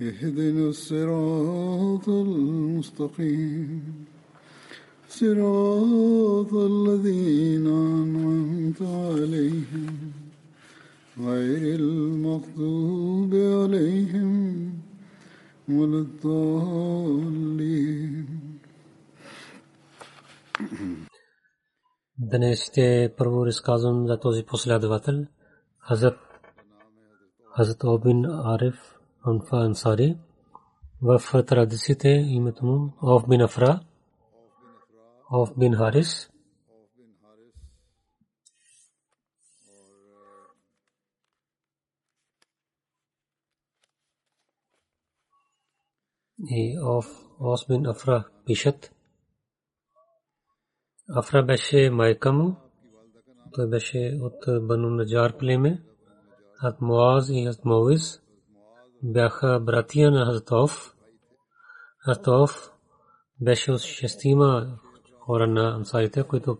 اهدنا الصراط المستقيم صراط الذين أنعمت عليهم غير المغضوب عليهم ولا الضالين Днес ще първо разказвам за този последовател, Хазрат Хазрат Обин Ариф Анфа Ансари. В традициите името му Оф бин Афра, Оф бин Харис. И Оф Ос бин Афра пишат. Афра беше майка му. Той беше от Бану Наджар племе. Хат Муаз и Хат Муиз бяха братия на Хазатов. Хазатов беше от шестима хора на ансарите, които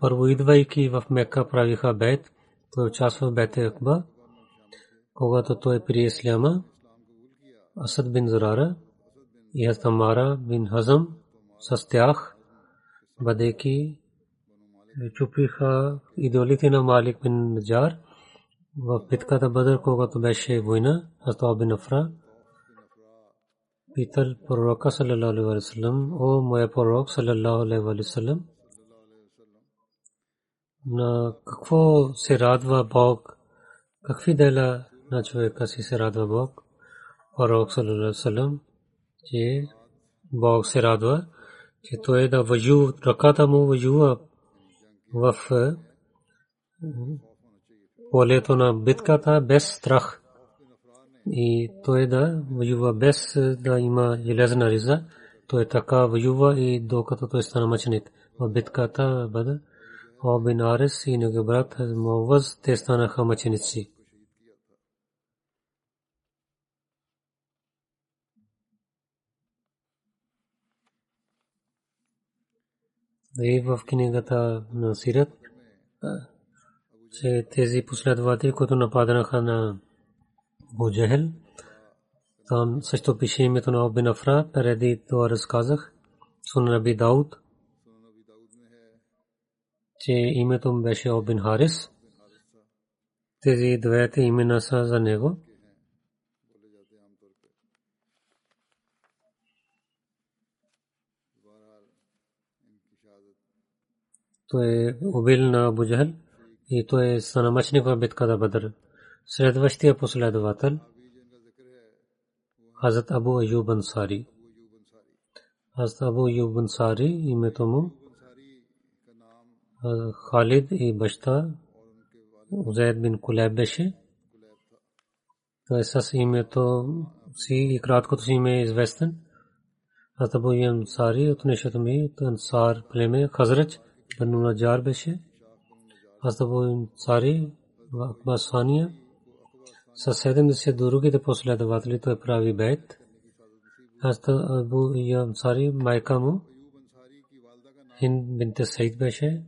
първо идвайки в Мека правиха бед. Той участва в бете Акба. Когато той прие Исляма, Асад бин Зурара и Хазамара бин Хазам с тях, бъдейки чупиха идолите на Малик бин Наджар в битката Бадър, когато беше война, Хазрат бин Афра питал пророка саллалаху алейхи ва саллям, о моя пророк саллалаху алейхи ва саллям, на какво се радва Бог, какви дела на човека си се радва Бог, пророк саллалаху алейхи ва саллям, че Бог се радва, че той да въжу, ръката му въжува в полето на битката без страх. И той да воюва без да има железна риза. Той така воюва и докато той стана мъченик. В битката бъде Обин Арис и негови брат Моваз, те станаха мъченици. И в книгата на Сират че тези последователи, които нападаха на Буджехел, там също пише името на Обин Афра, преди това разказах, Сун Наби Дауд, че името му беше Обин Харис. Тези двете имена са за него. Той е убил на Буджахел и той е санамачник в битката Бадр. Следващия последовател Хазрат Абу Аюб Ансари. Хазрат Абу Аюб Ансари името му Халид и баща Узайд бин Кулеб беше. Той с името си и краткото си име е известен. Хазрат Абу Аюб Ансари от нещото ми от Ансар племе Хазрач Бану Наджар беше. Аздабу Цари в Басфания с 70 другите последователи той прави бед. Абу Ям Цари майка му Хинд бинте Саид беше.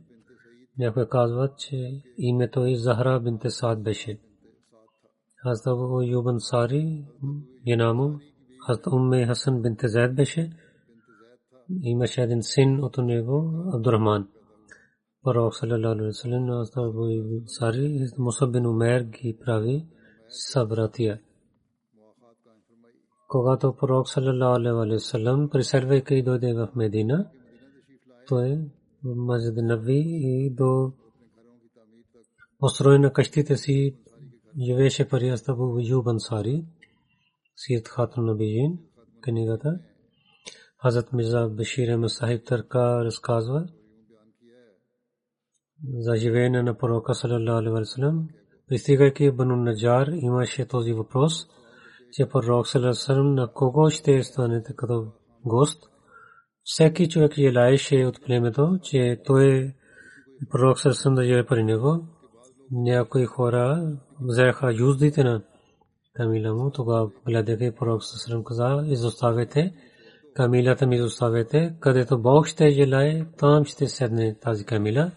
Някой казват, че името е Захра бинте Саад беше. Хазрат Абу Юбан Сари жена му Хазрат Умме Хасан бинте Зайд беше. Имаше един син от него Абдурахман. Пророк саллалаху алейхи вассалам на Абу Сари Мусаб бин Умер ги прави събратия. когато пророк саллалаху алейхи васалам преселвайки дойде в Медина, той в Масджид Наби и до построена къщите си живееше при Астабу Юб Ансари, Сирт Хатун Набиин, книгата. Хазрат Мирза Башир Ахмед Сахиб Тарка разказва за живеене на пророка саллалаху алейхи васалам. Пристигайки Бану Наджар имаше този въпрос, че пророк саллалаху на кого ще станете като гост. Всеки човек желаеше от племето, че той пророк саллалаху да живее при него. Някои хора взеха юздите на камила му, тогава гледаха пророк саллалаху каза, изоставете камилата ми изоставете, където Бог ще желае, там ще седне тази камила.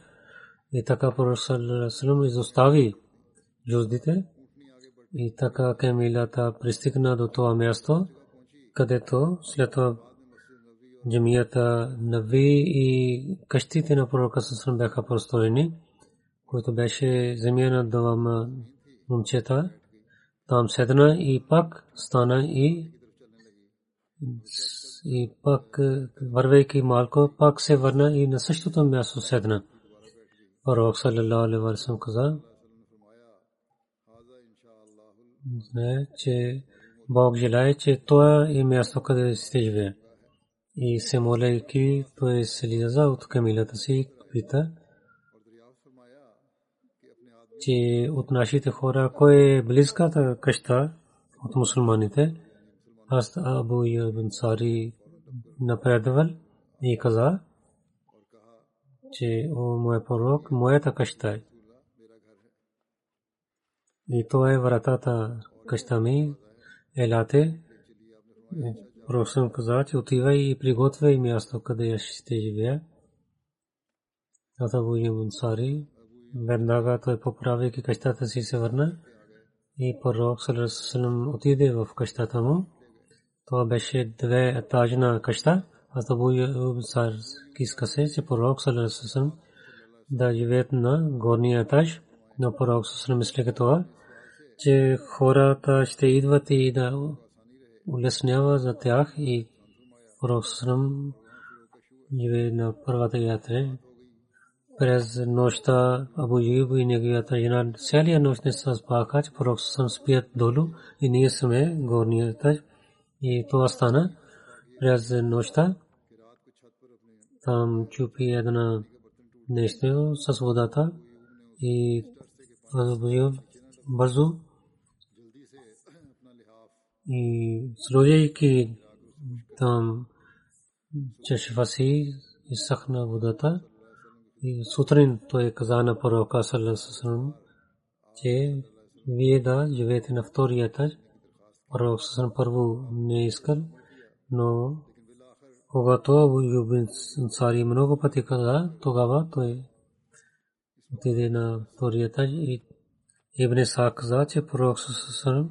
И така пророк саллалаху изостави юздите и така камилата пристигна до това място, където след това джамията Нави и къщите на пророка Сасрам бяха построени, който беше земя на двама момчета. Там седна и пак стана и и пак вървейки малко, пак се върна и на същото място седна. Пророк саллалаху алейхи ва саллям каза, знае, че Бог желае, че това е място, къде сте живее. И се молейки, той слиза от камилата си, пита, че от нашите хора, кой е близката къща от мусулманите, аз Абу Ибн Сари напредвал и каза, че о мой пророк, моята къща е. И това е вратата къща ми. Елате. Пророк каза, че отивай и приготвяй място, къде ще живея. Абу Ибн Сари веднага той поправяйки къщата си се върна и пророк саллалаху отиде в къщата му. Това беше две етажна къща. Аз Абу Сар иска се, че пророк саллалаху да живеят на горния етаж. Но пророк саллалаху мислеха това, че хората ще идват и да улеснява за тях и пророк саллалаху живее на първата ятра. През нощта Абу Юб и неговата жена целия нощ не са спаха, че пророк саллалаху спият долу и ние сме горния етаж. И това стана през нощта. Там чупи една нещо с водата и бързо. И сложейки там чешва си изсъхна водата. И сутрин той каза на пророка саллаллаху че вие да живеете на втория етаж. Пророк Сасан първо не искал, но когато Абу Юбин Сари много пъти каза, тогава той отиде на втория етаж и Ибн Саак каза, че пророк Сасан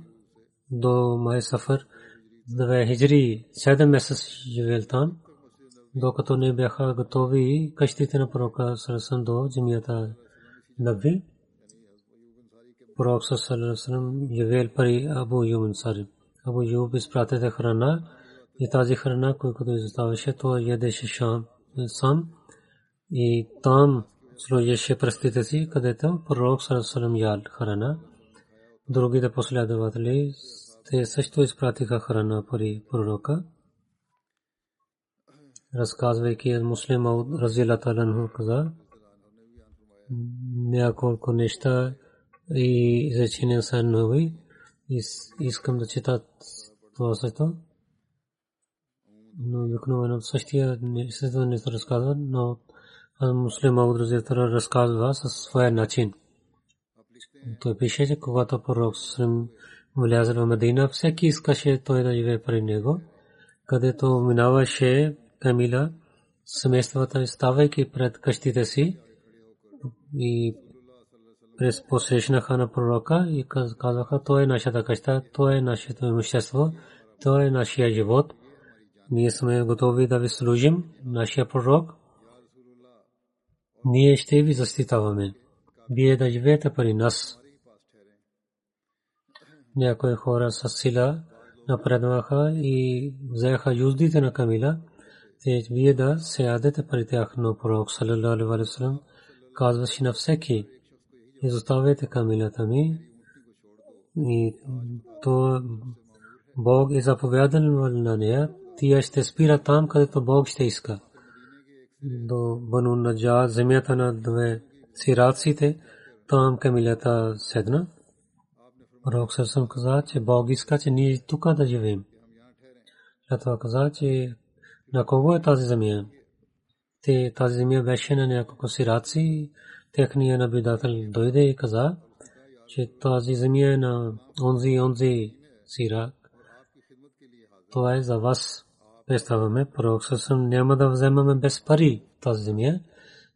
до май сафар две хиджри седем месец живел там, докато не бяха готови къщите на пророка Сасан до джамията Наби. Пророк саллаллаху живел при Абу Юб Ансари. Абу Юб изпратете храна и тази храна, която изоставаше, то ядеше сам и там сложеше пръстите си, където пророк саллаллаху ял храна. Другите последователи те също изпратиха храна при пророка. Разказвайки муслим Разила Таланху каза, няколко неща и изречения са нови. Искам да чета това също. Но обикновено същия същото не се разказва, но муслим Мауд разказва със своя начин. Той пише, че когато пророк влязъл в Медина, всеки искаше той да живее при него, където минаваше Камила, семействата, ставайки пред къщите си и през посрещнаха на пророка и казаха, то е нашата къща, то е нашето имущество, то е нашия живот. Ние сме готови да ви служим, нашия пророк. Ние ще ви защитаваме. Вие да живеете при нас. Някои хора с сила напредваха и взеха юздите на Камила, те вие да се ядете при тях, но пророк салалалаху алейхи вассалам казваше на всеки, изоставяйте Камилата ми и то Бог е заповядал на нея, тя ще спира там, където Бог ще иска. До Бану Наджа, земята на две сираците, там Камилата седна. Пророк Сърсъм каза, че Бог иска, че ние тук да живеем. След това каза, че на кого е тази земя? Те, тази земя беше на няколко сираци. Техният наблюдател дойде и каза, че тази земя е на онзи онзи сирак. Това е за вас. Представяме, пророк Сърсъм няма да вземаме без пари тази земя.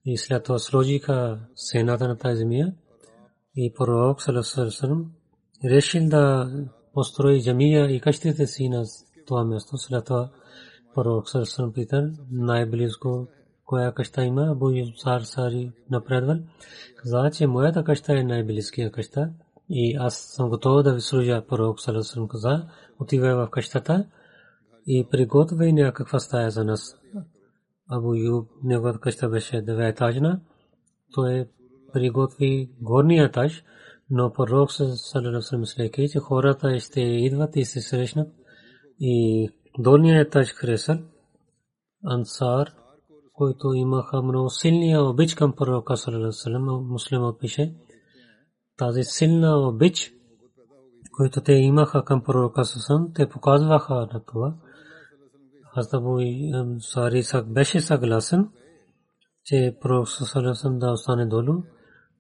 И след това сложиха сената на тази земя. И пророк Сърсъм решил да построи джамия и къщите си на това място. След това пророк Сърсън Питър най-близко коя къща има, Абу Юсар Сари напредвал. Каза, че моята къща е най-близкия къща и аз съм готов да ви служа. Пророк Сърсън каза, отивай в къщата и приготвяй някаква стая за нас. Абу Юб, неговата къща беше деветажна. Той приготви горния етаж, но пророк саллалаху мислейки, че хората ще идват и се срещнат и долният етаж хресал ансар, който имаха много силния обич към пророка саллалаху муслимът пише тази силна обич, който те имаха към пророка саллалаху те показваха на това. Хазабу Сари беше съгласен, че пророк саллалаху да остане долу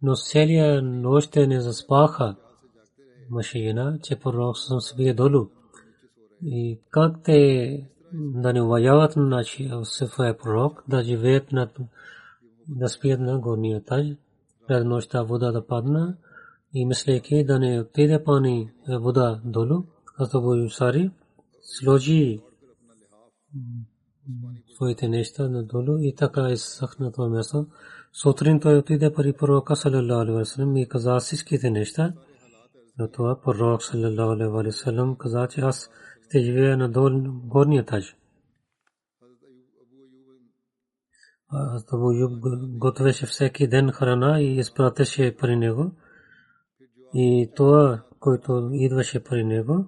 но целия нощ те не заспаха машина, че пророк съм спие долу. И как те да не уважават на своя пророк, да живеят на да спият на горния етаж, пред нощта вода да падна и мислейки да не отиде пани вода долу, го сари, сложи своите неща надолу и така изсъхна това място. Сутрин той отиде при пророка саллалаху алейхи вассалам и каза всичките неща. Но това пророк саллалаху алейхи каза, че аз ще живея на горния етаж. Аз Абу Юб готвеше всеки ден храна и изпратеше при него. И това, който идваше при него,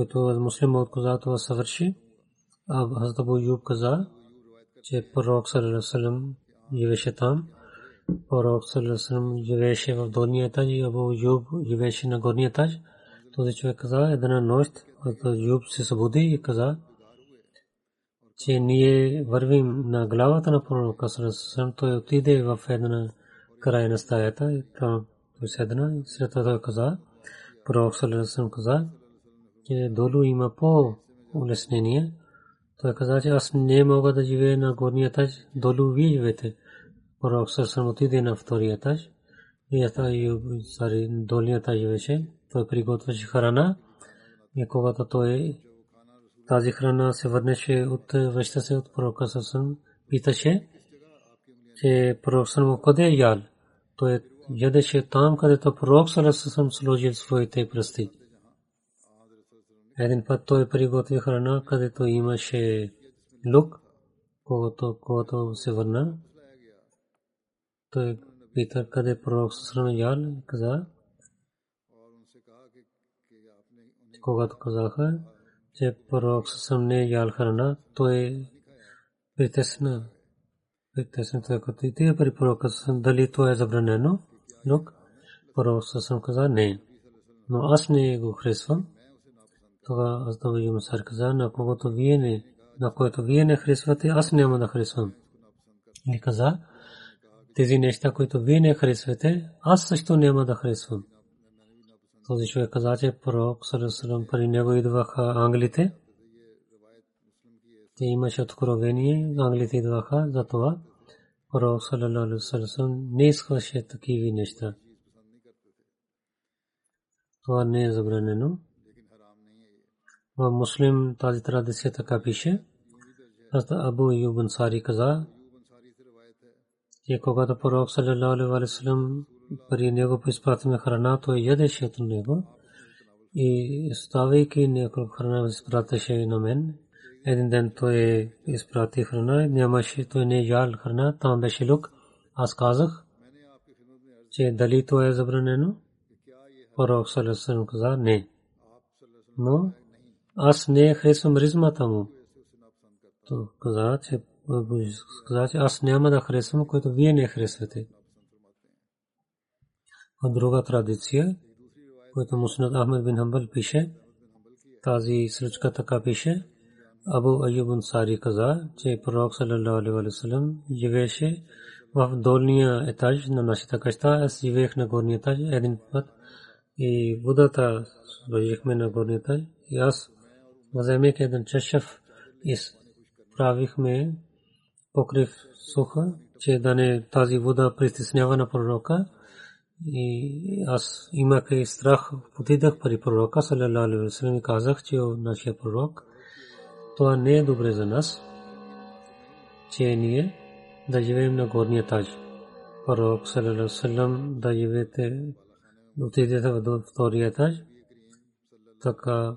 който муслим отказа това съвърши. А Хазрат Абу Юб каза, че пророк саллалаху живеше там. Пророк саллалаху живеше в долния етаж и Абу Юб живеше на горния етаж. Този човек каза, една нощ Хазрат Юб се събуди и каза, че ние вървим на главата на пророка саллалаху той отиде в една край на стаята и там той седна и след това той каза, пророк саллалаху каза, че долу има по улеснение. Той каза, че аз не мога да живея на горния етаж, долу вие живеете. Пророк Сърсън отиде на втория етаж. И сари долния етаж живеше. Той приготвяше храна. И когато той тази храна се върнеше от връща се от пророка Сърсън, питаше, че пророк Сърсън къде е ял. Той ядеше там, където пророк Сърсън сложил своите пръсти. Един път той приготви храна, където имаше лук, когато, когато се върна. Той пита къде пророк Сусрам ял и каза, когато казаха, че пророк Сусрам не ял храна, той притесна. Притесна той като и тия при пророка Сусрам, дали то е забранено, лук. Пророк Сусрам каза не, но аз не го харесвам. Това аз да ви мусар каза, на когото вие не, на което вие не харесвате, аз няма да харесвам. И каза, тези неща, които вие не харесвате, аз също няма да харесвам. този човек каза, че пророк Салесалам при него идваха англите. Те имаше откровение, англите идваха за това. Пророк Салесалам не искаше такива неща. Това не е забранено. В муслим тази традиция така пише. Аз Абу Юбан Сари каза, че когато пророк саллалаху алейхи вассалам при него изпратихме храна, той ядеше от него и ставайки някой храна изпратеше на мен. Един ден той изпрати храна, нямаше, той не ял храна, там беше лук. Аз казах, че дали то е забранено. Пророк саллалаху каза, не. Но аз не харесвам ризмата му. То каза, че каза, че аз няма да харесвам, което вие не харесвате. А друга традиция, която Муснад Ахмед бин Хамбал пише, тази случка така пише, Абу Айюб Сари каза, че пророк саллалаху алейхи ва саллям живееше в долния етаж на нашата къща, аз живеех на горния етаж един път и водата сложихме на горния етаж и аз вземайки един чашав изправихме покрив суха, че да не тази вода притеснява на пророка. И аз имах и страх, отидах при пророка, салалалаху алейхи вассалам, и казах, че нашия пророк, това не е добре за нас, че ние да живеем на горния етаж. Пророк, салалалаху алейхи вассалам, да живеете, отидете в втория етаж. Така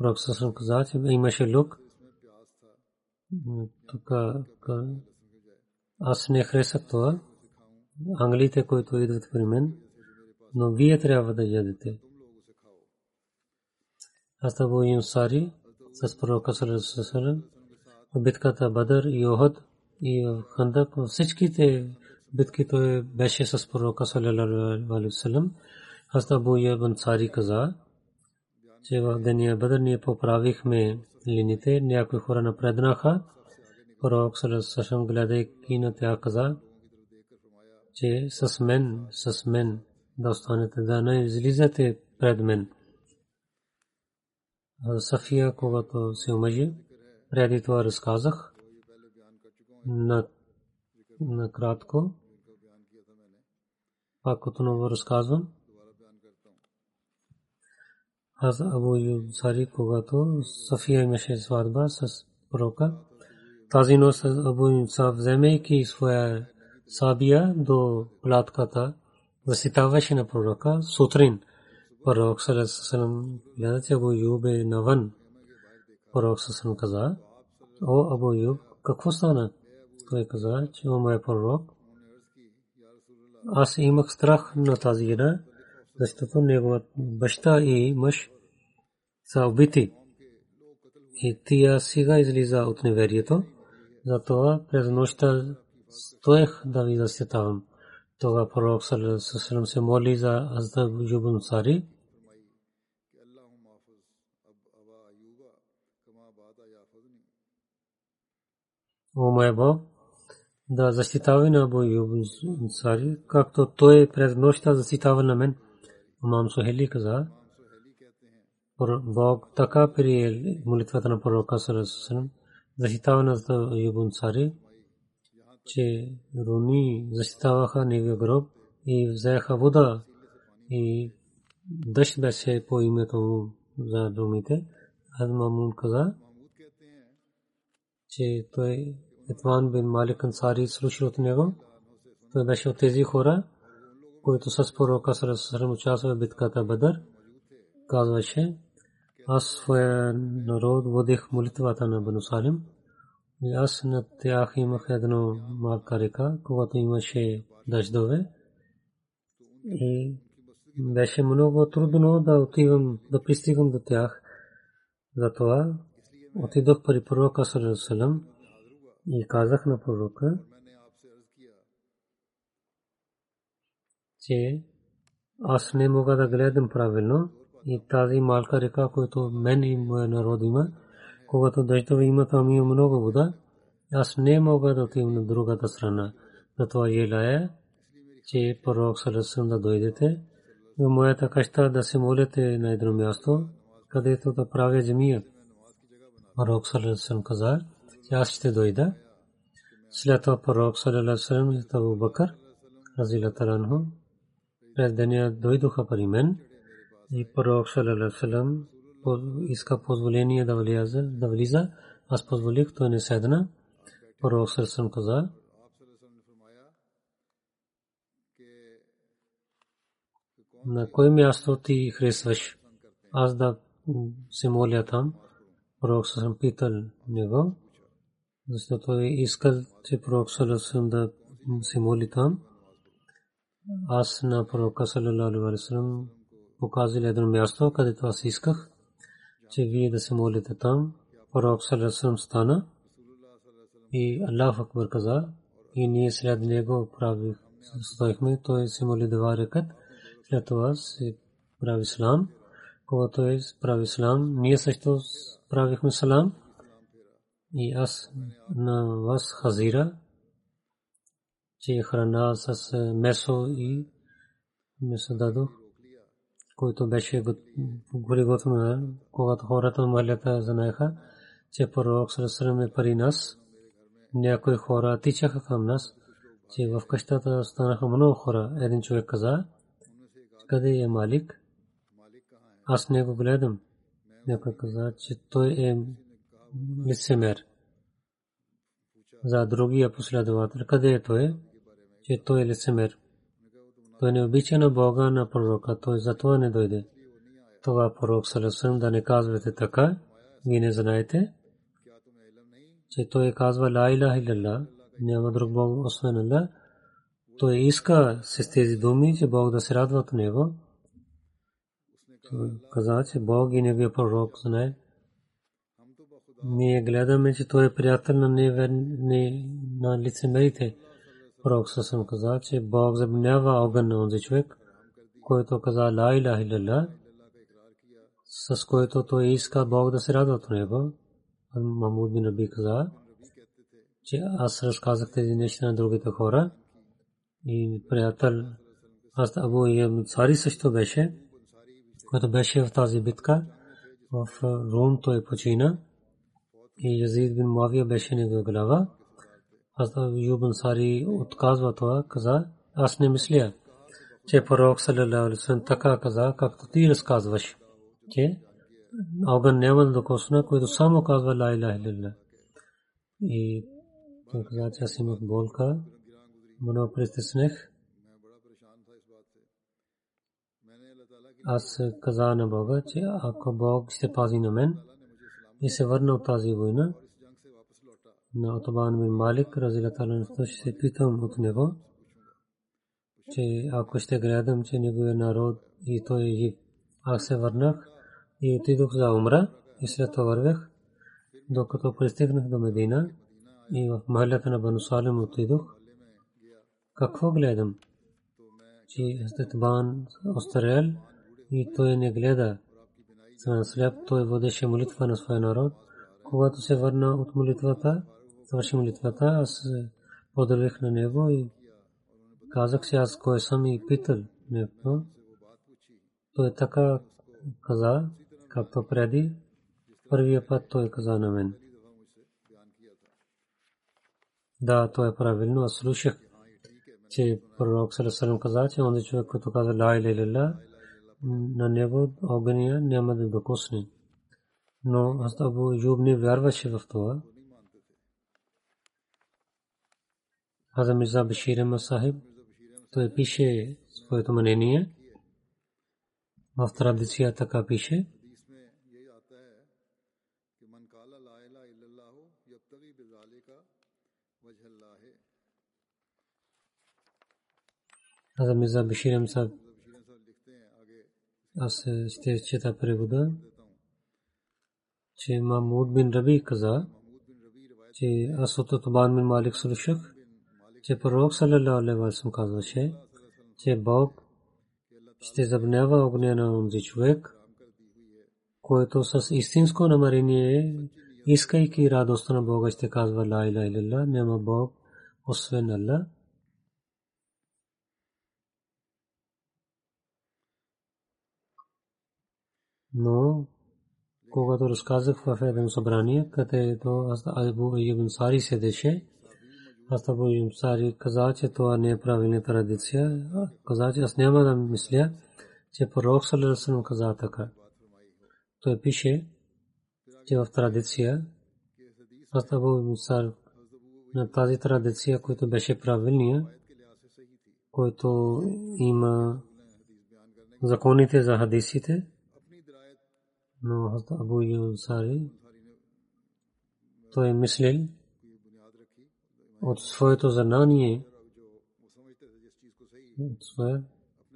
алейхи вассалам, когато вие изпратите храна на мен, аз гледах, че където вие ядохте, аз ядох, сложих моя ръка на там, днес вие го изпратихте храна обратно, аз гледах, аз не гледах пръстите ви в храната, пророк съм каза, че имаше лук, тук аз не харесах това, англите, които идват при мен, но вие трябва да ядете. Аз да го сари с пророка Салесалем, битката Бадър и Охад и Хандак, всичките битки той беше с пророка Салесалем. Аз да го Ябан каза, че в деня Бадър ние поправихме лините, някои хора напреднаха. Пророк Салесалем гледайки на тях каза, че с мен, с мен да останете, да не излизате пред мен. София, когато се омъжи, преди това разказах на, на кратко. Пак отново разказвам. Аз Абу Юсари, когато София имаше сватба с пророка, тази нощ Абу Юсаф, вземайки своя сабия до платката, защитаваше на пророка сутрин. Пророк Салесалам гледа, че Абу Юб е навън. Пророк Салесалам каза, о Абу Юб, какво стана? Той каза, че о моя пророк, аз имах страх на тази жена, защото неговата баща и мъж са убити. И тия сега излиза от неверието. Затова през нощта стоех да ви защитавам. Това пророк саллаллаху се моли за Азда Юбун Сари. О мой Бог, да защитава на Абу Юбун Сари, както той през нощта защитава на мен. Имам Сухели каза, Бог така прие молитвата на пророка саллаллаху защитава на Азда Юбун Сари че руни защитаваха неговия гроб и взеха вода и дъжд беше по името му за румите. Аз Мамун каза, че той Етван бин Малик Ансари слуши от него. Той беше от тези хора, които с пророка Сарасарам участва в битката Бадър. Казваше, аз своя народ водих молитвата на Бану и аз на тях имах едно малка река, когато имаше дъждове. И беше много трудно да отивам, да пристигам до тях. Затова отидох при пророка Салам и казах на пророка, че аз не мога да гледам правилно и тази малка река, която мен и моя народ има, когато дъждове има там има много вода, аз не мога да отивам на другата страна. Затова елая, че пророк Салам да дойдете, в моята къща да се молите на едно място, където да правя джамия. Пророк Салам каза, че аз ще дойда. След това пророк Салам и Абу Бакър, разила таранху, през деня дойдоха при мен и пророк Салам иска позволение да влиза. Аз позволих, той не седна. Пророк Салам каза, на кое място ти харесваш? Аз да се моля там. Пророк съм питал него, защото той искал, че пророк съм да се моли там. Аз на пророка салалалаху алейхи вассалам показал едно място, където аз исках, че вие да се молите там. Пророк салалалаху стана и Аллах Акбар каза и ние след него правих стоихме, той се моли два рекат. След това се прави салам. Когато е прави салам, ние също правихме салам. И аз на вас хазира, че храна с месо и месо дадох, който беше горе готвено, когато хората на махлята знаеха, че пророк Сарасарам е пари нас. Някои хора тичаха към нас, че в къщата станаха много хора. Един човек каза, къде е Малик? Аз не го гледам. Някой каза, че той е лицемер. За другия последовател, къде е той? Че той е лицемер. Той не обича на Бога, на пророка, той затова не дойде. Това пророк Салесъм да не казвате така, вие не знаете, че той казва Ла иляха илlallah, няма друг Бог освен Аллах. Той иска с тези думи, че Бог да се радва от него. Каза, че Бог и неговия пророк знае. Ние гледаме, че той е приятел на, неверни, на лицемерите. Пророк съм каза, че Бог забранява огън на онзи човек, който каза Ла иляха илlallah, с който той иска Бог да се радва от него. Махмуд бин Раби каза, че аз разказах тези неща на другите хора и приятел аз Абу Ямцари също беше, който беше в тази битка в Рум той почина и Язид бин Мавия беше негова глава. Аз Юбан Сари отказва това, каза, аз не мисля, че пророк салалаху алейхи така каза, както ти разказваш, че огън няма да докосна, който само казва ла иляха илlallah. И той каза, че аз имах болка, много притеснех. Аз каза на Бога, че ако Бог се пази на мен и се върна от тази война, на Отбан бин Малик, разилата ще се питам от него, че ако ще гледам, че неговия народ и той е жив. Аз се върнах и отидох за умра и след това вървях, докато пристигнах до Медина и в махалята на Бану Салим отидох. Какво гледам? Че Хазрат остарел и той не гледа. Сляп той водеше молитва на своя народ. Когато се върна от молитвата, свърши молитвата, аз поздравих на него и казах си аз кой съм и питал него. Той така каза, както преди, първия път той каза на мен. Да, то е правилно. Аз слушах, че пророк Салесалам каза, че онзи човек, който каза Ла иля на него огъня няма да докосне. Но аз Абу Юб не вярваше в това. Хаза Мирза Башир Ахмад Сахиб, той пише своето мнение. В традиция така пише. Hazrat Mirza Bashir Ahmad Sahib аз ще чета превода, че Мамуд бин Раби каза, че аз от Тубан бин Малик слушах, че пророк салалаху алейхи ва салlam казваше, че Бог ще забранява огня на онзи човек, който с истинско намерение, искайки радостта на Бога, ще казва Ла иля илля, няма Бог, освен Аллах. Но когато разказах в едно събрание, където Абу Айюб Ансари седеше, аз Абу Айюб Ансари каза, че това не е правилна традиция. Каза, че аз няма да мисля, че пророк Салерасен каза така. Той пише, че в традиция, аз Абу Айюб Ансари на тази традиция, която беше правилния, който има законите за хадисите, но Хазрат Абу Юнсари той мислил от своето знание от своя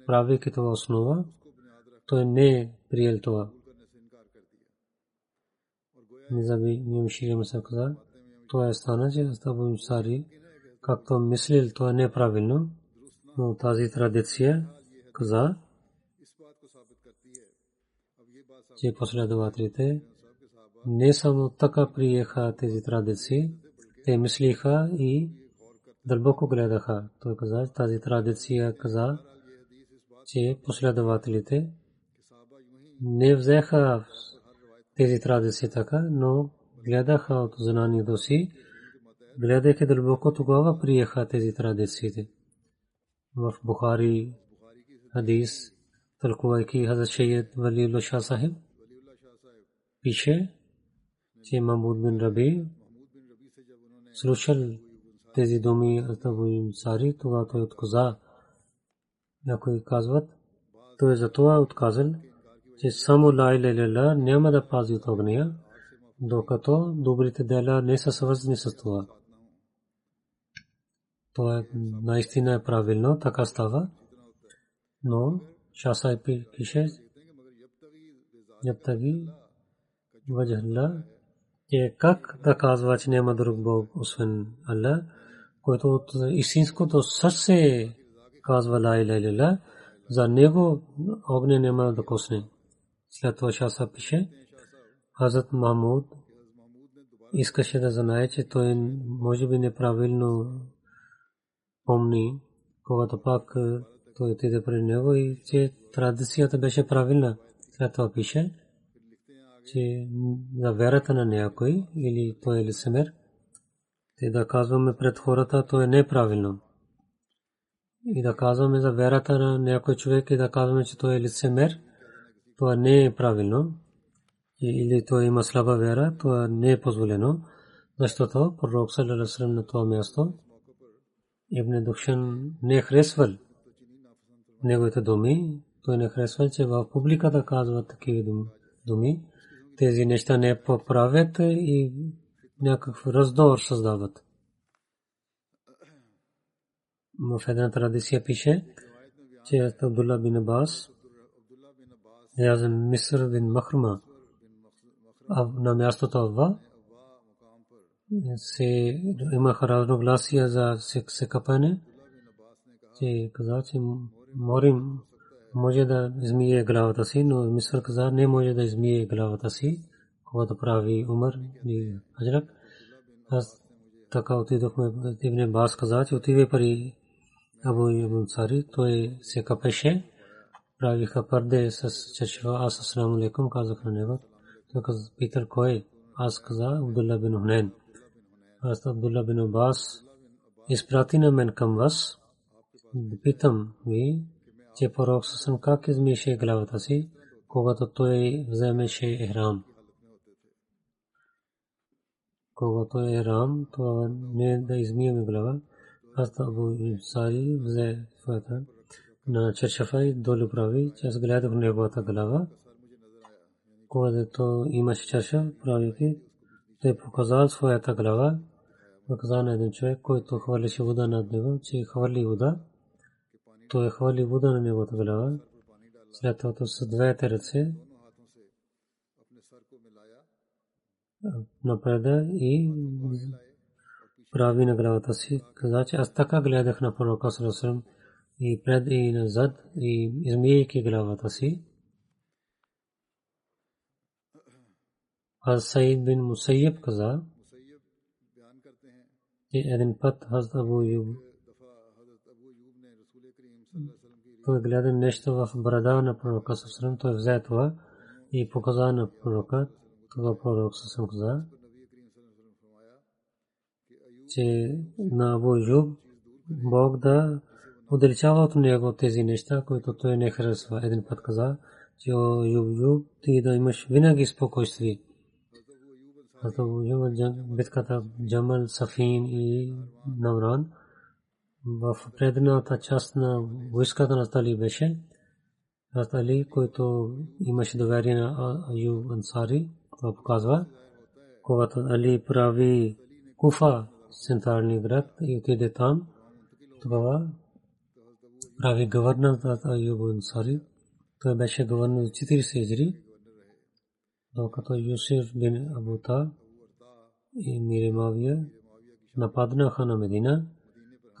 правейки това основа, той не приел това. Низаби Нимшири Маса каза, това е стана, че Абу Юнсари, както мислил, това е неправилно, но тази традиция каза, че последователите не само така приеха тези традиции, те мислиха и дълбоко гледаха. Той каза, тази традиция каза, че последователите не взеха тези традиции така, но гледаха от знанието си, гледайки дълбоко тогава приеха тези традициите. В Бухари хадис, тълкувайки Хазрат Шейд Валиулла Шah Сахиб, пише, че Махмуд бин Раби слушал тези думи от Абу Сари, това той отказа. Някои казват, той за това отказал, че само ла иля няма да пази от огня, докато добрите дела не са свързани с това. Това наистина е правилно, така става. Но Шаса пише, Ябтаги ваджалла, че как да казва, че няма друг Бог, освен Аллах, който от истинското сърце казва Ла иля иля, за него огня няма да косне. След това Шаса пише, Хазрат Махмуд искаше да знае, че той може би неправилно помни, когато пак той отиде при него и че традицията беше правилна. След това пише, че за вярата на някой или той е лицемер, те да казваме пред хората, то е неправилно. И да казваме за вярата на някой човек и да казваме, че той е лицемер, това не е правилно. Или той има слаба вяра, това не е позволено. Защото пророк Салаласрам на това място Ибн Духшен не е харесвал неговите думи. Той не е харесвал, че в публиката казва такива думи. Тези неща не поправят и някакъв раздор създават. В една традиция пише, че Абдулла бин Абас, Язен Миср бин Махрма, на мястото Авва, се имаха разногласия за секапане, че каза, че морим може да измие главата си, но Мисър каза не може да измие главата си, когато прави Умар и Хаджрак. Аз така отидохме, Ибн Бас каза, че отиде пари Абу Ибн Сари, той се капеше, правиха парде с чашва, аз асаламу алейкум казах на него. Той каза, питал кой? Аз каза, Абдулла бин Хунен. Аз Абдулла бин Абас изпрати на мен към вас. Питам ви, че пророк Сасам как измише главата си, когато той вземеше ихрам. Когато е ихрам, то не да измиеме глава. Аз Абу Сари взе своята на чершафа и долу прави, че аз гледах неговата глава. Когато имаше чершаф, правики, той показал своята глава, показа на един човек, който хвърляше вода над него, че хвърли вода. Той хвърли вода на неговата глава. след това с двете ръце напреда и прави на главата си. Каза, че аз така гледах на пророка Сарасарам и пред и назад и измийки главата си. Аз Саид бин Мусайеб каза, един път Хазд Абу той гледа нещо в брада на пророка Сасрам, той взе това и показа на пророка, това пророк Сасрам каза, че на Абу Бог да отдалечава от него тези неща, които той не харесва. Един път каза, че о Юб Юб, ти да имаш винаги спокойствие. Абу Юб битката Джамал, Сафин и Навран – в предната част на войската на Тали беше. Тали, който имаше доверие на Аю Ансари, това показва. Когато Али прави Куфа, централния град, и отиде там, тогава прави гавърнер на Аю Ансари. Той беше гавърнер 40 хиджри, докато Юсиф бин Абута и Миремавия нападнаха на Медина.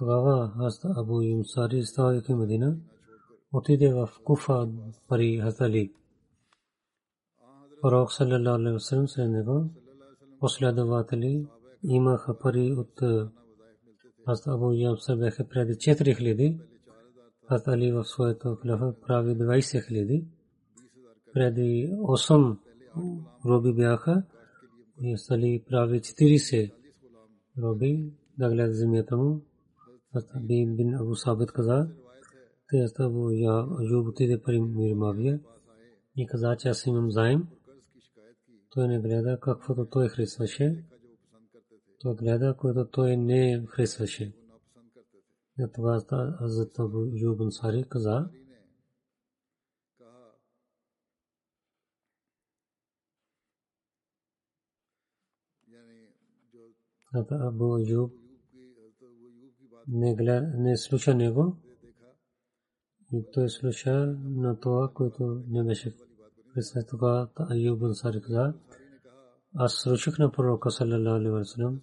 Тогава Хаст Абу Юмсари, ставайки Медина, отиде в Куфа при Хазали. Пророк саллалаху алейхи вассалам след него последователи имаха пари от Хаст Абу Юмсар бяха преди 4000, Хаст Али в своето хилафа прави 20 000. Преди 8 роби бяха и Али прави 40 роби да гледа земята му. Хаби бин Абу Сабит каза, те Абу Аюб отиде при Мирмавия и каза, че аз имам заем. Той не гледа каквото той харесваше. Той гледа, което той не харесваше. Това Азат Абу Аюб Ансари каза, Абу Аюб не слуша него. И той слуша на това, което не беше. След това Айюб Ансари каза, аз слушах на пророка саллалаху алейхи вассалам,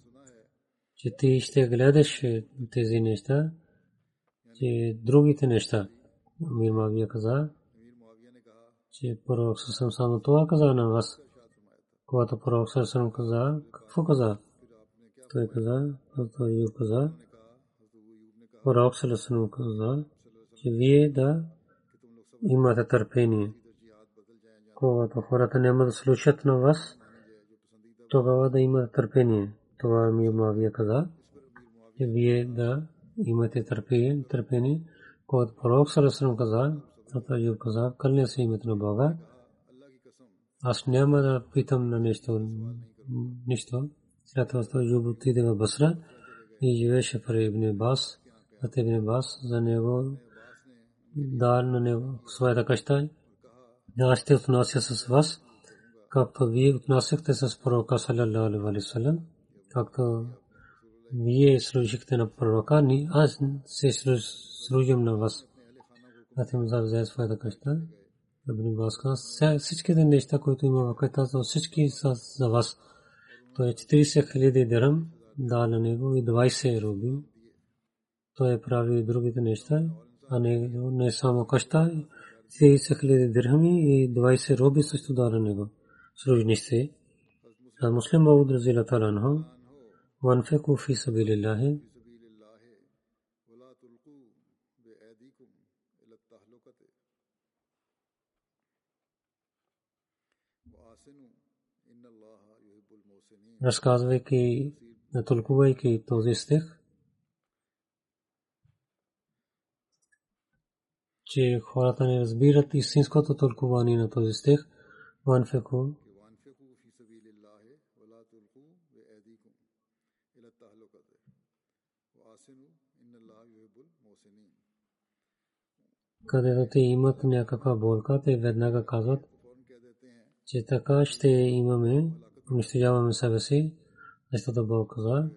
че ти ще гледаш тези неща, че другите неща. Мир Мавия каза, че пророк съвсем само това каза на вас. Когато пророк съвсем каза, какво каза? Той каза, той каза, пророк Салесалам каза, че вие да имате търпение. Когато хората няма да слушат на вас, тогава да имате търпение. Това ми Мавия каза, че вие да имате търпение, търпение. Когато пророк Салесалам каза, Тата Юб каза, кълня се името на Бога, аз няма да питам на нещо, нищо. След това Юб отиде в Басра и живеше при Ибн Бас. Ибн Аббас за него дал на него своята къща. Аз ще отнася с вас, както вие отнасяхте с пророка саллалаху алейхи вассалам, както вие служихте на пророка, ни аз се служим на вас. Атим за взе своята къща. Ибн Аббас каза, всичките неща, които има в къщата, всички са за вас. Той е 40 хиляди дирам дал на него и 20 руби той прави другите неща, а не, не само къща. 30 хиляди дирхами и 20 роби също дара него. Служници. А муслим Мауд разила таланху. وانفقوا في سبيل الله разказвайки, натолкувайки този стих, че хората не разбират истинското тълкуване на този стих. Ванфеку. където те имат някаква болка, те веднага казват, че така ще имаме, унищожаваме себе си, защото Бог каза,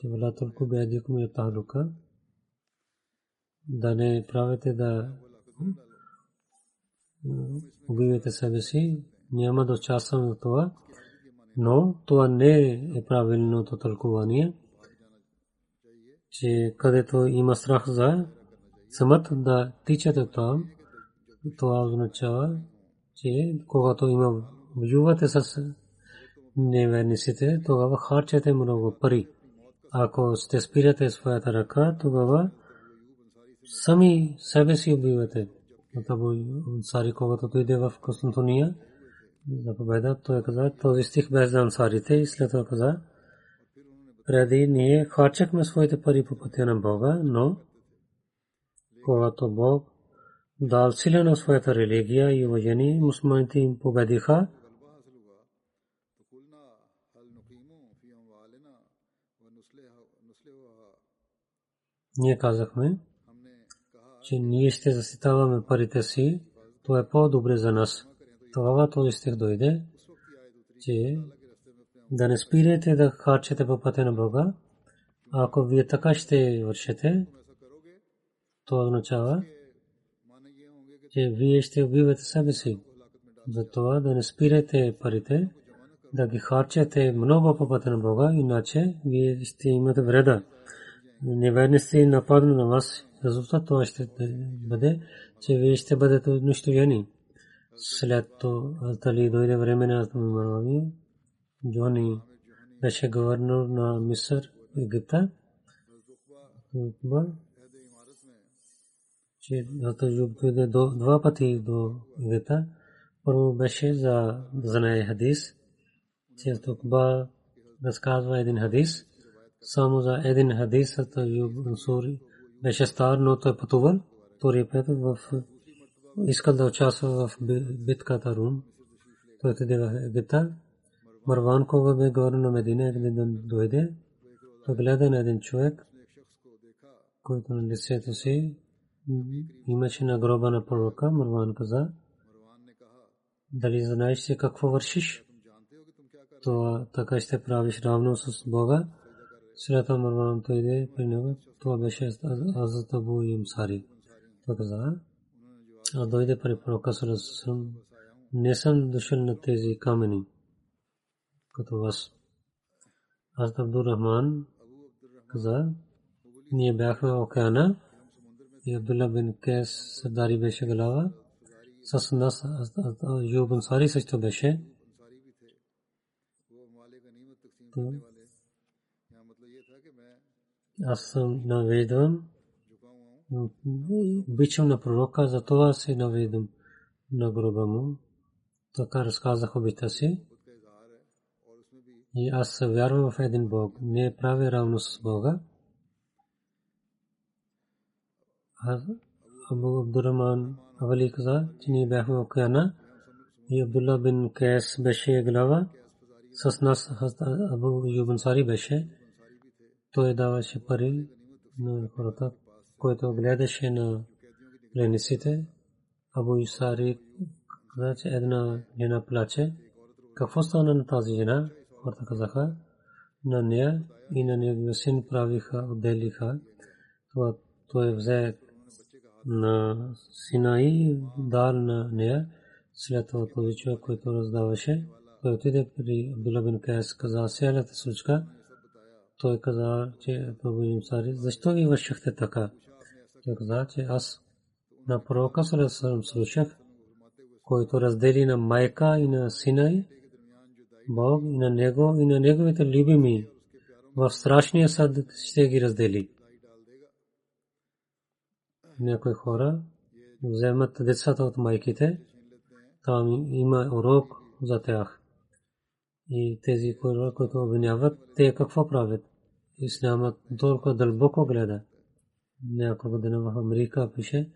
че вала толкова бедикум е тахлука да не правите да убивайте себе си, няма да участвам в това, но това не е правилното тълкувание, че където има страх за самът да тичате там, това означава, че когато има воювате с неверниците, тогава харчете много пари. Ако сте спирате своята ръка, тогава сами себе си убивате. Абу Ансари, когато дойде в Константиния за победа, той каза, този стих без за ансарите и след това каза, преди ние харчахме своите пари по пътя на Бога, но когато Бог дал сила на своята религия и уважение, мусулманите им победиха, ние казахме, че ние ще заситаваме парите си, то е по-добре за нас. Тогава този стих дойде, че да не спирете да харчете по пътя на Бога. Ако вие така ще вършите, то означава, че вие ще убивате себе си. Затова да не спирате парите, да ги харчете много по пътя на Бога, иначе вие ще имате вреда. Неверници нападна на вас резултат това ще бъде, че вие ще бъдете унищожени. След това Али дойде време на Муавия. Джони беше гувернер на Мисър, Египта. че Юб дойде два пъти до Египта. Първо беше за знае хадис, че Тукба разказва един хадис. Само за един хадис Юб Ансури беше стар, но той пътувал. Втори път в искал да участва в битката Рум. Той отиде в Египта. Марван кога бе горе на Медина, един дойде. Той гледа на един човек, който на лицето си имаше на гроба на пророка. Марван каза, дали знаеш си какво вършиш? То така ще правиш равно с Бога. След това Марван дойде при него. Това беше Азат Абу Юмсари. Той каза, а дойде при пророка Сарасусам. Не съм дошъл на тези камени, като вас. Азат Абдур Рахман каза, ние бяхме в океана и Абдулла бин Кес Сардари беше глава. С нас Юб Ансари също беше. Аз съм наведен. Обичам на пророка, за това се наведам на гроба му. Така разказах обита си. И аз вярвам в един Бог. Не прави равно с Бога. Абу Абдурахман Авали каза, че ние бяхме океана и Абдулла бин Кайс беше глава. С нас Абу Юбансари беше. Той даваше пари на хората, който гледаше на пленниците. Абу Исари каза, че една жена плаче. Какво стана на тази жена? Хората казаха, на нея и на неговия син правиха, отделиха. Това той взе на сина и дал на нея. След това този човек, който раздаваше, той отиде при Абдулла Кайс, каза, селята случка, той каза, че Прабу Имсари, защо ви вършихте така? Той каза, че аз на пророка Сарасарам слушах, който раздели на майка и на сина и Бог и на него и на неговите любими. В страшния съд ще ги раздели. Някои хора вземат децата от майките, там има урок за тях. И тези хора, които обвиняват, те какво правят? Исламът толкова дълбоко гледа. Няколко година в Америка пише,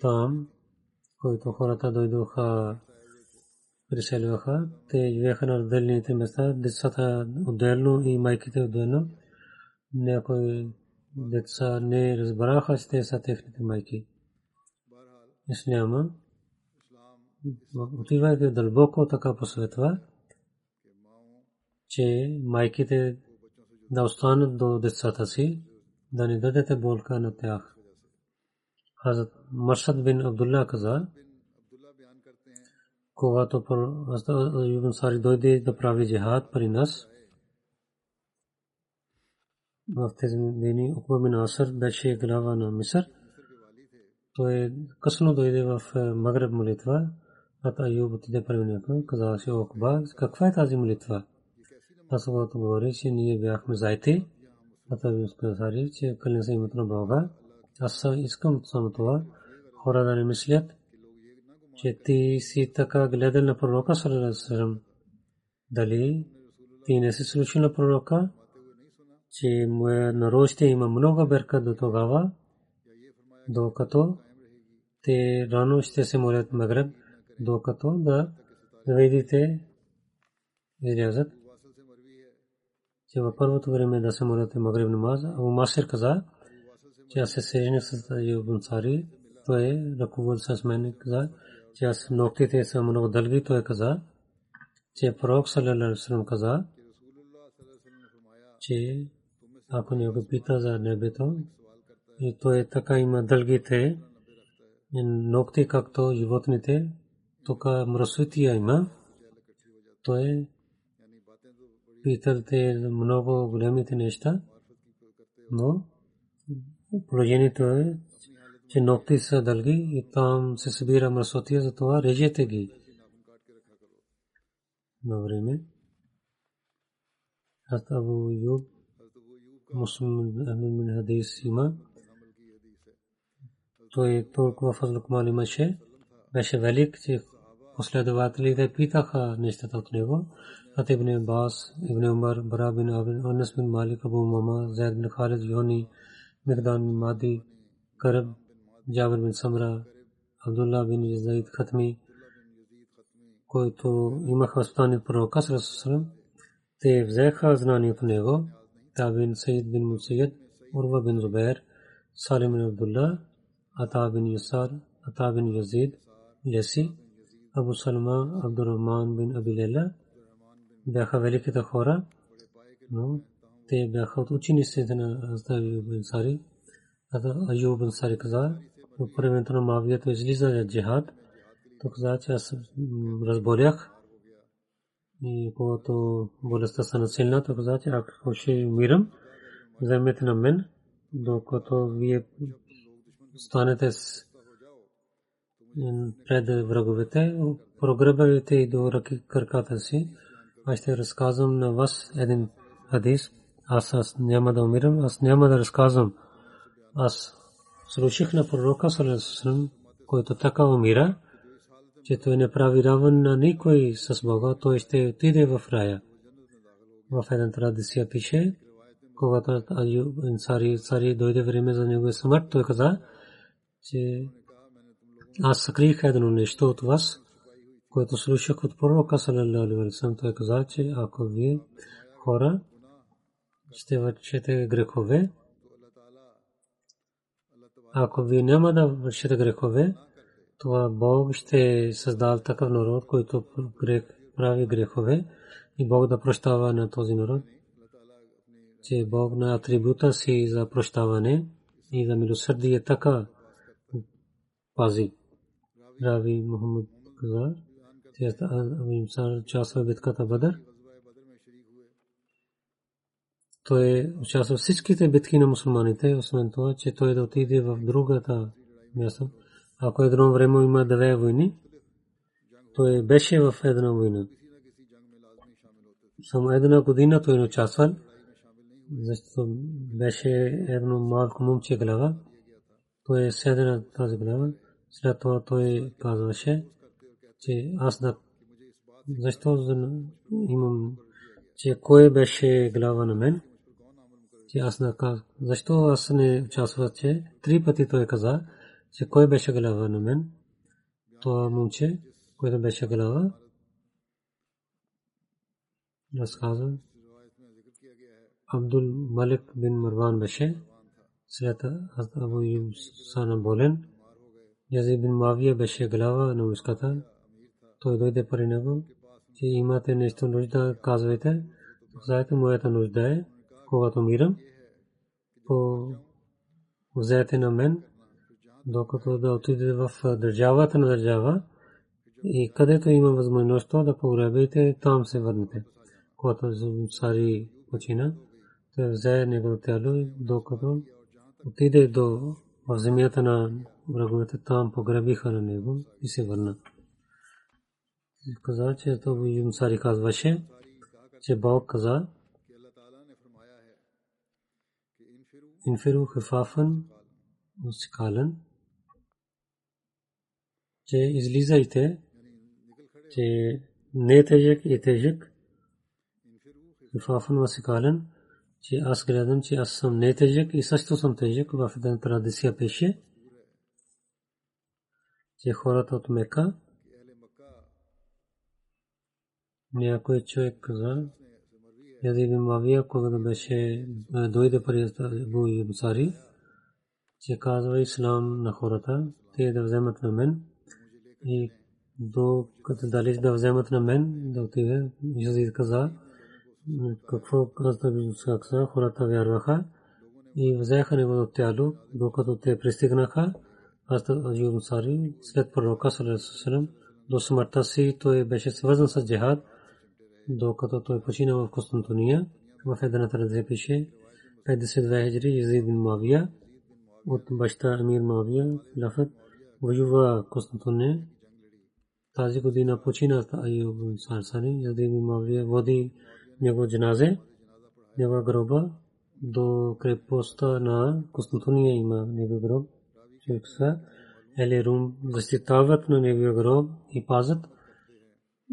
там, които хората дойдоха, приселваха, те живееха на отделните места, децата отделно и майките отделно. Някои деца не разбраха, че те са техните майки. Исляма, отивайки дълбоко така посветва, че майките да останат до децата си, да не дадете болка на тях. Хазрат Маршад бин Абдулла каза, когато Аюб Ансари дойде да прави джихад при нас, в тези дни Укба бин Асър беше глава на Мисър. Той късно дойде в Магреб молитва. Ата Аюб отиде при него, каза си Укба, каква е тази молитва? Аз говори, че ние бяхме заети. Ата Аюб каза, че кълня се името на Бога. Аз искам само това. Хора да не мислят, че ти си така гледал на пророка Салалалаху Дали ти не си слушал на пророка, че моя народ ще има много берка до тогава, докато те рано ще се молят Магреб, докато да видите излязат. Че във първото време да се молят Магреб намаз, Абу Масир каза, че аз се срещнах с Аюб Ансари, той е ръководил с мен каза, че аз ногтите са много дълги, той каза, че пророк Салалалаху питате много големите неща, но положението е, че ногти са дълги и там се събира мръсотия, затова режете ги на време. Аз Абу Юб Муслим хадис има. Той толкова фазлукмал имаше. Беше велик, че последователите питаха нещата от него. حضرت ابن عباس ابن عمر برا بن ابن انس بن مالک ابو ماما زید بن خالد یونی مردان بن مادی کرب جابر بن سمرا عبداللہ بن یزید ختمی کوئی تو امہ те взеха знание от него, Табин Саид бин بن مسید عروہ بن زبیر бин بن عبداللہ عطا بن یسار عطا بن یزید Абу Салма, Абдурахман بن Абилела, бяха великите хора, но те бяха от учениците на Аюб Ансари. Аюб Ансари каза, в времето на Мавията излиза за джихад, то каза, че аз разболях и когато болестта стана силна, то каза, че ако ще умирам, вземете на мен, докато вие станете с пред враговете, прогребавайте и до ръки краката си. Аз ще разказвам на вас един хадис. Аз, аз няма да умирам, аз няма да разказвам. Аз слушах на пророка, който така умира, че той не прави равен на никой с Бога, той ще отиде в рая. В една традиция пише, когато Ансари цари дойде време за негова смърт, той каза, че аз съкрих едно нещо от вас, което слушах от пророка салалалаху алейхи. Той каза, че ако вие хора ще вършите грехове, ако вие няма да вършите грехове, това Бог ще създал такъв народ, който прави грехове и Бог да прощава на този народ. Че Бог на атрибута си за прощаване и за милосърдие така пази. Рави Мухаммад каза, участва в битката Бадър. Той участва в всичките битки на мусулманите, освен това, че той да отиде в другата място. Ако едно време има две войни, той беше в една война. Само една година той не участвал, защото беше едно малко момче глава. Той е седна тази глава. След това той казваше, че аз да защо имам, че кой беше глава на мен, че аз да защо аз не участвах, че три пъти той каза, че кой беше глава на мен? Това момче, който беше глава, разказва. Абдул Малик бин Марван беше. След Абу Юсана болен. Язид бин Мавия беше глава на войската. Той дойде при него, че имате нещо нужда, казвайте. Знаете, моята нужда е, когато мирам, по взете на мен, докато да отиде в държавата на държава и където има възможност да погребите, там се върнете. Когато Сари почина, той взе неговото тяло, докато отиде до в земята на враговете, там погребиха на него и се върна. Каза, че то Юмсари казваше, че Бог каза, инфиру хифафан мускален, че излизайте, че не е тежък и тежък, хифафан мускален, че аз гледам, че аз съм не тежък и също съм тежък в една традиция пеше, че хората от Мека, някой човек каза, Язид бин Мавия, когато беше дойде при Абу Юбсари, че казва ислам на хората, те да вземат на мен и до като дали да вземат на мен, да отиде, Язид каза, какво каза, хората вярваха и взеха неговото тяло, докато те пристигнаха, аз Юбсари, след пророка до смъртта си той беше свързан с джихад, докато той почина в Константиния, в една традиция пише 52 хиджри Язид бин Мавия от баща Амир Мавия, Лафът, воюва Константиния. Тази година почина Айуб Сарсани, Язид бин Мавия води него джаназе, него гроба до крепостта на Константиния има него гроб. Човек са, Ели Рум защитават на него гроб и пазат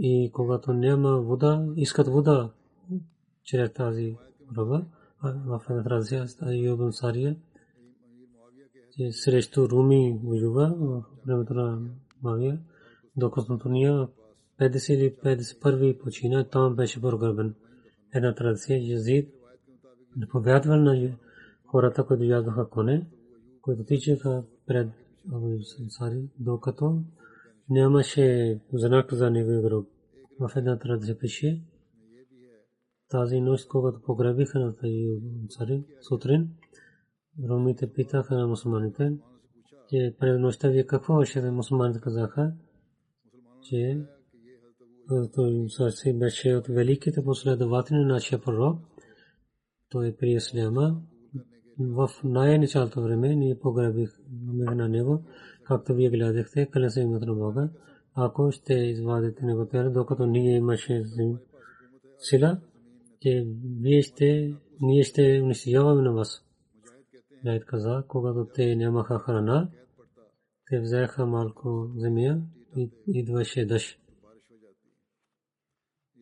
и когато няма вода, искат вода чрез тази роба. В една традиция Айоб Сария, че срещу Руми воюва в времето на Мавия до Константиния 50 или 51 почина, там беше погребен. Една традиция Язид повядвал на хората, които ядоха коне, които тичаха пред Абу Сари, докато нямаше знак за неговия гроб. В една традиция пише, тази нощ, когато погребиха на тази цари сутрин, ромите питаха на мусулманите, че пред нощта вие какво беше, мусулманите казаха, че Сарси беше от великите последователи на нашия пророк, той при Исляма, в най-началото време ние погребихме на него, както вие гледахте, къде се имат на Бога. Ако ще извадите него тяло, докато ние имаше сила, че вие ще, ние ще унищожаваме на вас. Лайт каза, когато те нямаха храна, те взеха малко земя и идваше дъжд.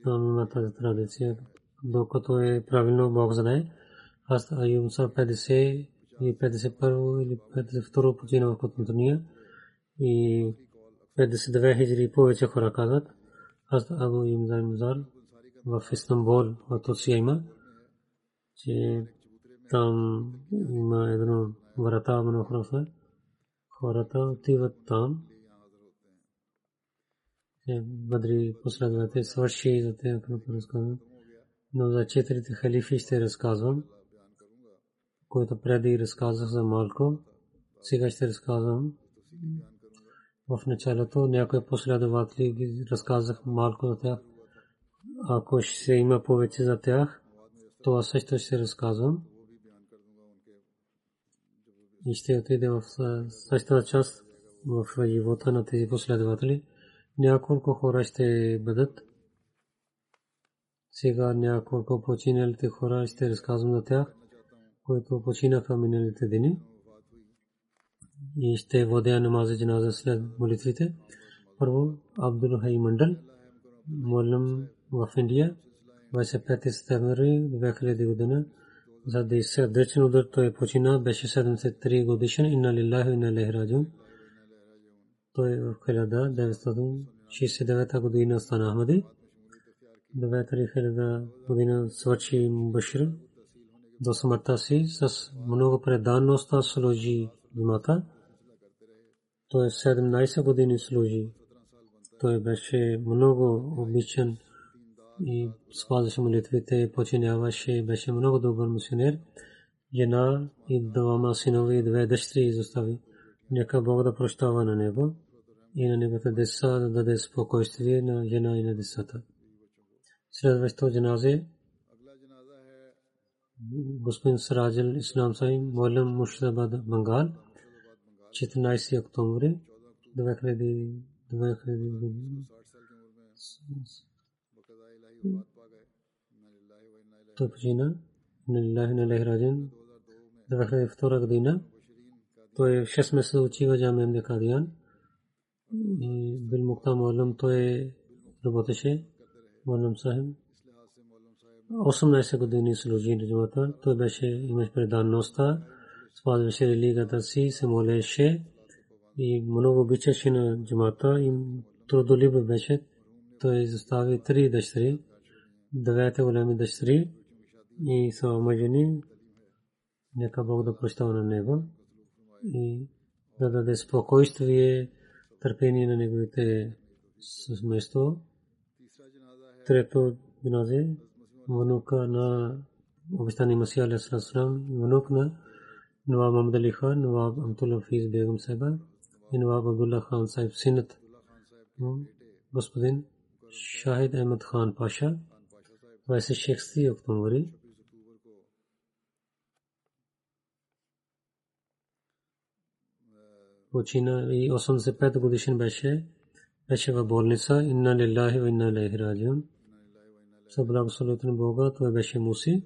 Там има тази традиция, докато е правилно Бог знае. Аз Аюм са 50 и 51 или 52 почина в Котантуния и 52 хиджри повече хора казват. Аз Абу Имзар Музар в Истанбул, в Турция има, че там има едно врата, много хора хората отиват там. Бадри последвате свърши за те, като разказвам. Но за четирите халифи ще разказвам който преди разказах за малко. Сега ще разказвам. В началото някои последователи ги разказах малко за тях. Ако ще има повече за тях, то аз също ще разказвам. И ще отиде в същата част в живота на тези последователи. Няколко хора ще бъдат. Сега няколко починалите хора ще разказвам за тях които починаха миналите дни. И ще водя намаза джаназа след молитвите. Първо Абдул Хай Мандал, молим в Индия, 25 септември 2000 година. За да сърдечен удар той почина, беше 73 годишен, инна лиллахи инна лехи раджун. Той в 1969 година стана Ахмади. 9000 година свърши Башир до смъртта си с много преданността служи джамата. Той 17 години служи. Той беше много обичан и спазваше молитвите, починяваше, беше много добър мисионер. Жена и двама синове и две дъщери изостави. Нека Бог да прощава на него и на неговите деца да даде спокойствие на жена и на децата. Следващото джаназе господин Сираджал Ислам Сай, Молем Мушрабад, Бангал, 14 октомври 2000 той почина. На Лилахи на Лехраджан 2002 година. Той 6 месеца учи в Джамия Мдекадиян и бил Мукта Молем той работеше. Молем Сахим 18 години служи на джамата. Той беше имаш преданността, спазваше религията си, се молеше и много обичаше на джамата и трудолюбив беше. Той изостави три дъщери, двете големи дъщери и са омъжени. Нека Бог да прощава на него и да даде спокойствие, търпение на неговите семейство. Трето джаназе внука на обещани Масия Алейхиссалам, внук на Нуаб Мамад Али Хан, Нуаб Амтул Хафиз Бегум Сайба и Нуаб Абдулла Хан Сайб Синат. Господин Шахид Ахмед Хан Паша, 26 октомври почина и 85 годишен беше беше в болница. Инна лиллахи ва инна илайхи раджиун. С благословението на Бога той беше муси.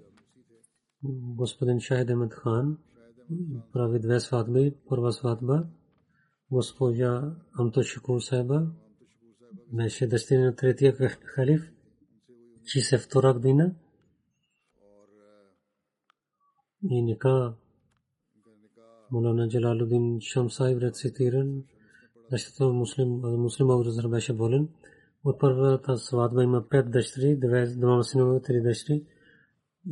Господин Шахид Ахмед Хан прави две сватби. Първа сватба госпожа Амто Шукур Сайба беше дъщеря на третия халиф, че се втора година и нека Мулана Джалалудин Шамсай рецитиран, защото муслим, муслим Абдузар беше болен. От първата сватба има пет дъщери, двама синове, три дъщери.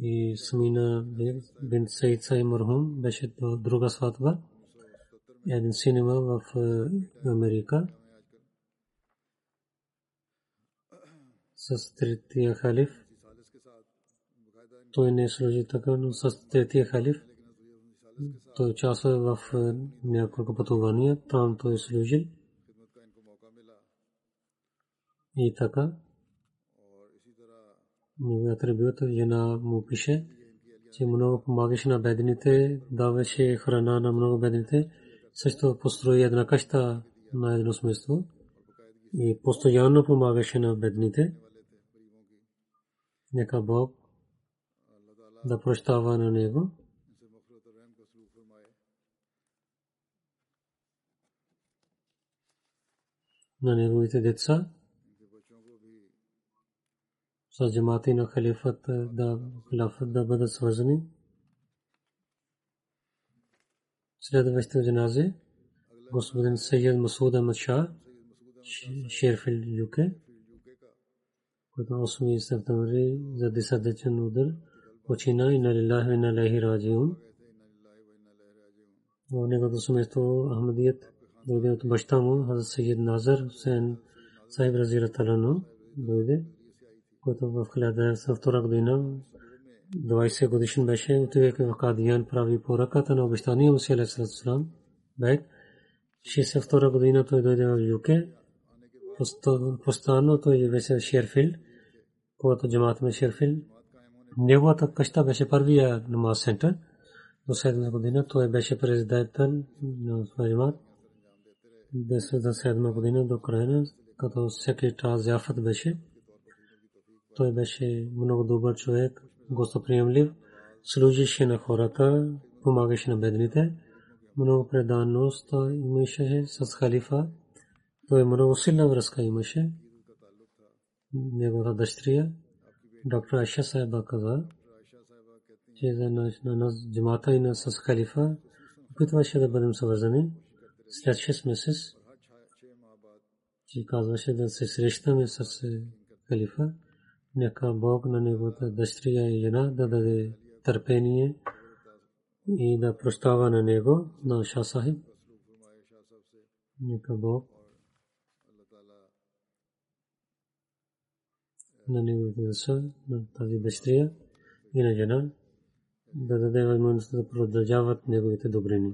И Самина бин Саид Сай Мархум беше друга сватба. Един син има в Америка. С третия халиф. Той не служи така, но с третия халиф той участва в няколко пътувания, там той е служил. И така, неговият атрибут жена му пише, че много помагаше на бедните, даваше храна на много бедните, също построи една къща на едно смество и постоянно помагаше на бедните. Нека Бог да прощава на него. на неговите деца с джамати на халифът да, халифът да бъдат свързани. Следващото джаназе господин Сайед Масуд Ахмад Шах, Шерфил, ЮК, който 8 септември за 10 дечен удар почина и на лилахи и на лахи раджиун. В неговото семейство Ахмадият дойде от баща му, Хазрат Сайед Назар Хусейн Сайб Разира Талано, дойде, който в 1902 година 20 годишен беше, отивайки в Кадиян прави поръката на обещания Мусия Алейхиссалам. Бек 62 година той дойде в ЮК. Постоянно той беше Шерфил, когато джамат ме Шерфил. Неговата къща беше първия намаз център. До 7 година той беше президентът на джамат. 2007 година до края, като секретар Зяфът беше. Той беше много добър човек, гостоприемлив, служише на хората, помагаше на бедните, много преданност имаше с халифа. Той много силна връзка имаше. Неговата дъщеря, доктор Аша Сайба каза, че за нас джамата и на с халифа опитваше да бъдем съвързани след 6 месец, че казваше да се срещаме с халифа, нека Бог на неговата дъщеря и жена да даде търпение и да прощава на него, на Ша Сахиб. Нека Бог на неговите деца, на тази дъщеря и на жена да даде възможност да продължават неговите добрини.